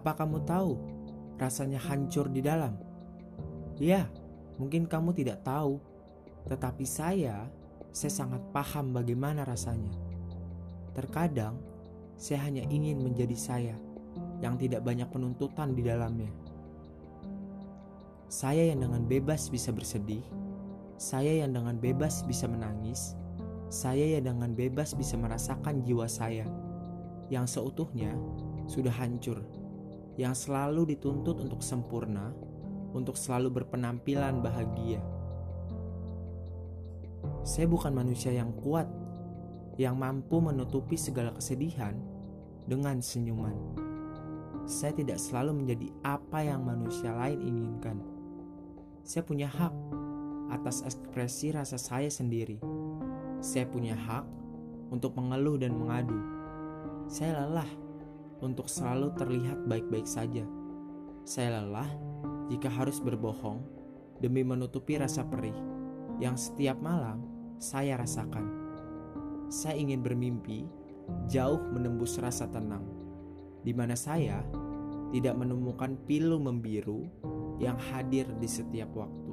Apa kamu tahu rasanya hancur di dalam? Ya, mungkin kamu tidak tahu, tetapi saya, saya sangat paham bagaimana rasanya. Terkadang, saya hanya ingin menjadi saya yang tidak banyak penuntutan di dalamnya. Saya yang dengan bebas bisa bersedih, saya yang dengan bebas bisa menangis, saya yang dengan bebas bisa merasakan jiwa saya yang seutuhnya sudah hancur yang selalu dituntut untuk sempurna, untuk selalu berpenampilan bahagia. Saya bukan manusia yang kuat, yang mampu menutupi segala kesedihan dengan senyuman. Saya tidak selalu menjadi apa yang manusia lain inginkan. Saya punya hak atas ekspresi rasa saya sendiri. Saya punya hak untuk mengeluh dan mengadu. Saya lelah untuk selalu terlihat baik-baik saja. Saya lelah jika harus berbohong demi menutupi rasa perih yang setiap malam saya rasakan. Saya ingin bermimpi jauh menembus rasa tenang, di mana saya tidak menemukan pilu membiru yang hadir di setiap waktu.